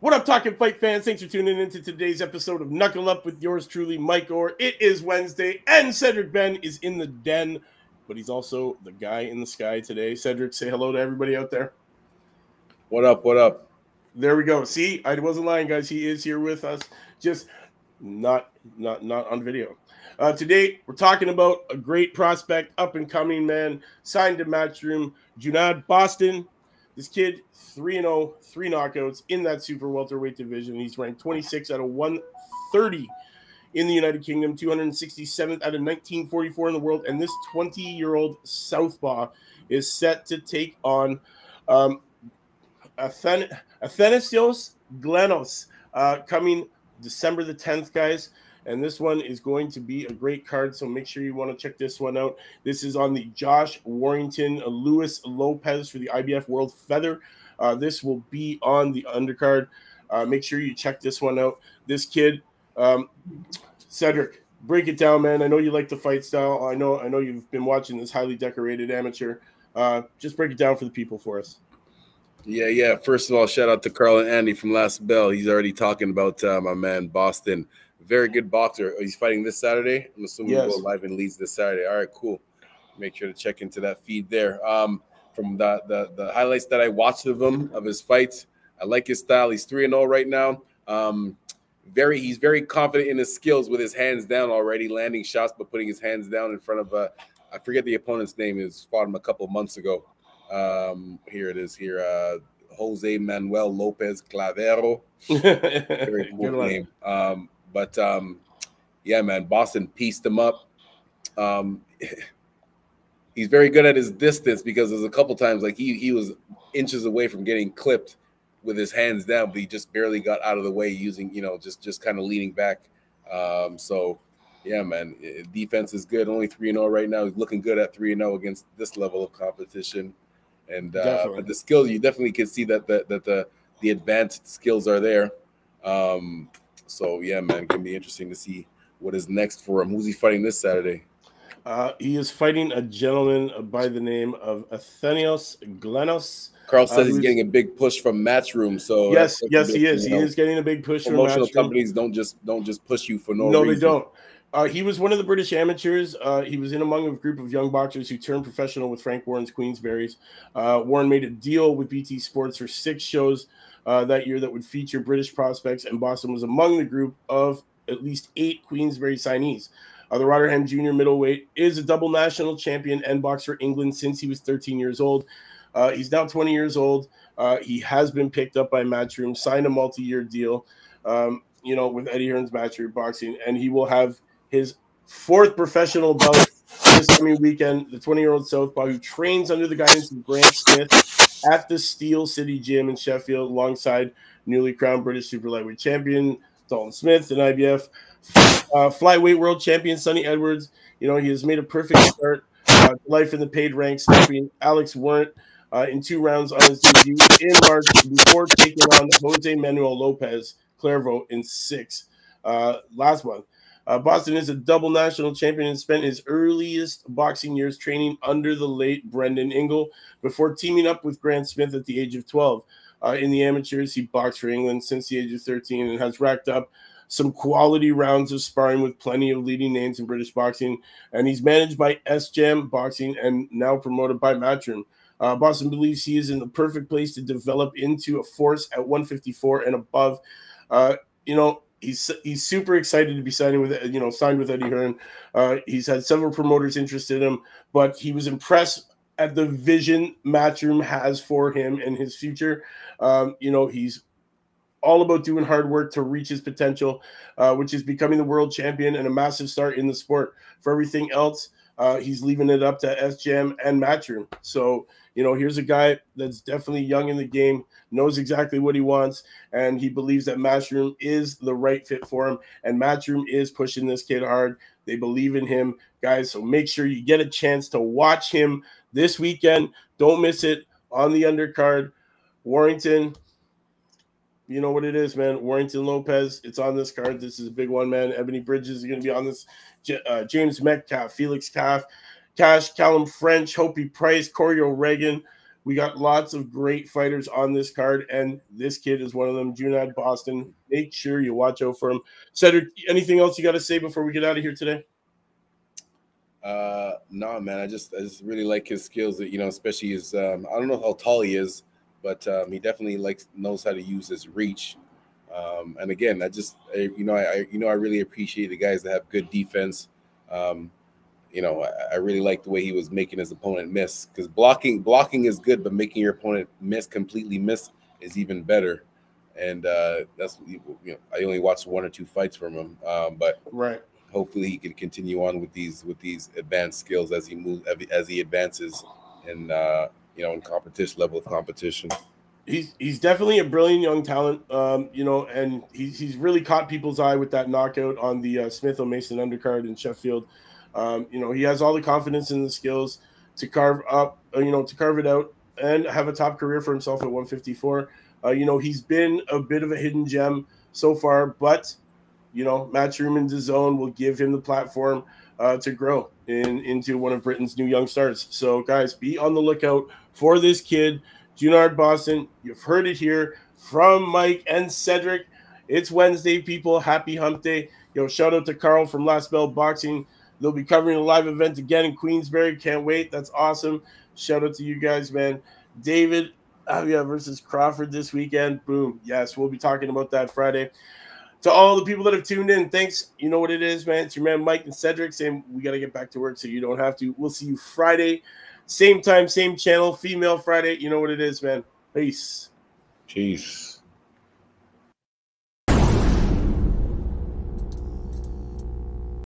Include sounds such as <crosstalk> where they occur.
What up, Talking Fight fans? Thanks for tuning in to today's episode of Knuckle Up with yours truly, Mike Orr. It is Wednesday, and Cedric Ben is in the den, but he's also the guy in the sky today. Cedric, say hello to everybody out there. What up? What up? There we go. See, I wasn't lying, guys. He is here with us, just not not not on video. Uh, today, we're talking about a great prospect, up and coming man, signed to Matchroom, Junaid Bostan. This kid, 3 0, three knockouts in that super welterweight division. He's ranked 26 out of 130 in the United Kingdom, 267th out of 1944 in the world. And this 20 year old Southpaw is set to take on um, Athen- Athanasios Glenos uh, coming December the 10th, guys. And this one is going to be a great card. So make sure you want to check this one out. This is on the Josh Warrington Luis Lopez for the IBF World Feather. Uh, this will be on the undercard. Uh, make sure you check this one out. This kid, um, Cedric, break it down, man. I know you like the fight style. I know, I know you've been watching this highly decorated amateur. Uh, just break it down for the people for us. Yeah, yeah. First of all, shout out to Carl and Andy from Last Bell. He's already talking about uh, my man Bostan. Very good boxer. He's fighting this Saturday. I'm assuming yes. we'll go live in Leeds this Saturday. All right, cool. Make sure to check into that feed there. Um, from the, the the highlights that I watched of him of his fights, I like his style. He's three and all right now. Um, very he's very confident in his skills with his hands down already, landing shots, but putting his hands down in front of a. I forget the opponent's name. Is fought him a couple months ago. Um, here it is. Here, uh, Jose Manuel Lopez Clavero. <laughs> Very cool name. Um, but um, yeah, man, Bostan pieced him up. Um, <laughs> he's very good at his distance because there's a couple times like he he was inches away from getting clipped with his hands down, but he just barely got out of the way using you know just just kind of leaning back. Um, so yeah, man, defense is good. Only three and zero oh right now. He's looking good at three and zero oh against this level of competition. And uh, the skills you definitely can see that the, that the the advanced skills are there. Um, so yeah, man, gonna be interesting to see what is next for him. Who's he fighting this Saturday? Uh, he is fighting a gentleman by the name of Athenios Glenos. Carl says uh, he's getting a big push from Matchroom. So yes, yes, big, he is. He know, is getting a big push. Promotional companies don't just don't just push you for no. No, reason. they don't. Uh, he was one of the British amateurs. Uh, he was in among a group of young boxers who turned professional with Frank Warren's Queensberries. Uh, Warren made a deal with BT Sports for six shows uh, that year that would feature British prospects, and Bostan was among the group of at least eight Queensberry signees. Uh, the Rotherham junior middleweight is a double national champion and boxer England since he was 13 years old. Uh, he's now 20 years old. he has been picked up by Matchroom, signed a multi-year deal. Um, you know, with Eddie Hearn's Matchroom Boxing, and he will have his fourth professional bout this coming weekend. The 20 year old Southpaw who trains under the guidance of Grant Smith at the Steel City Gym in Sheffield alongside newly crowned British super lightweight champion Dalton Smith and IBF uh, flyweight world champion Sunny Edwards. You know, he has made a perfect start uh, life in the paid ranks, Alex Warrant uh, in two rounds on his debut in March before taking on Jose Manuel Lopez Clavero in six uh, last month. Uh, Bostan is a double national champion and spent his earliest boxing years training under the late Brendan Ingle before teaming up with Grant Smith at the age of 12. Uh, in the amateurs, he boxed for England since the age of 13 and has racked up some quality rounds of sparring with plenty of leading names in British boxing. And he's managed by SJAM Boxing and now promoted by Matchroom. Uh, Bostan believes he is in the perfect place to develop into a force at 154 and above. Uh, you know, he's he's super excited to be signing with you know signed with Eddie Hearn. Uh, he's had several promoters interested in him, but he was impressed at the vision Matchroom has for him and his future. Um, you know, he's all about doing hard work to reach his potential, uh, which is becoming the world champion and a massive start in the sport. For everything else, uh, he's leaving it up to SJAM and Matchroom. So you know, here's a guy that's definitely young in the game, knows exactly what he wants, and he believes that Matchroom is the right fit for him. And Matchroom is pushing this kid hard. They believe in him, guys. So make sure you get a chance to watch him this weekend. Don't miss it on the undercard. Warrington, you know what it is, man. Warrington Lopez, it's on this card. This is a big one, man. Ebanie Bridges is going to be on this. Uh, James Metcalf, Felix Calf, Cash, Callum French, Hopey Price, Corey O'Regan. We got lots of great fighters on this card, and this kid is one of them. Junaid Bostan. Make sure you watch out for him. Cedric, anything else you got to say before we get out of here today? Uh, no, man. I just I just really like his skills. That you know, especially his. Um, I don't know how tall he is, but um, he definitely likes knows how to use his reach. Um, and again, I just I, you know I, you know I really appreciate the guys that have good defense. Um, you know, I, I, really like the way he was making his opponent miss because blocking blocking is good, but making your opponent miss completely miss is even better. And uh, that's you know I only watched one or two fights from him, um, but right. Hopefully, he can continue on with these with these advanced skills as he moves as he advances in uh, you know in competition level of competition. He's he's definitely a brilliant young talent, um, you know, and he's he's really caught people's eye with that knockout on the uh, Smith Mason undercard in Sheffield. Um, you know, he has all the confidence and the skills to carve up, uh, you know, to carve it out and have a top career for himself at 154. Uh, you know, he's been a bit of a hidden gem so far, but you know, Matchroom and DAZN will give him the platform uh, to grow in into one of Britain's new young stars. So, guys, be on the lookout for this kid, Junaid Bostan. You've heard it here from Mike and Cedric. It's Wednesday, people. Happy Hump Day. Yo, shout out to Carl from Last Bell Boxing. They'll be covering a live event again in Queensbury. Can't wait. That's awesome. Shout out to you guys, man. David Avia versus Crawford this weekend. Boom. Yes, we'll be talking about that Friday. To all the people that have tuned in, thanks. You know what it is, man. It's your man Mike and Cedric saying we got to get back to work so you don't have to. We'll see you Friday. Same time, same channel, female Friday. You know what it is, man. Peace. Peace.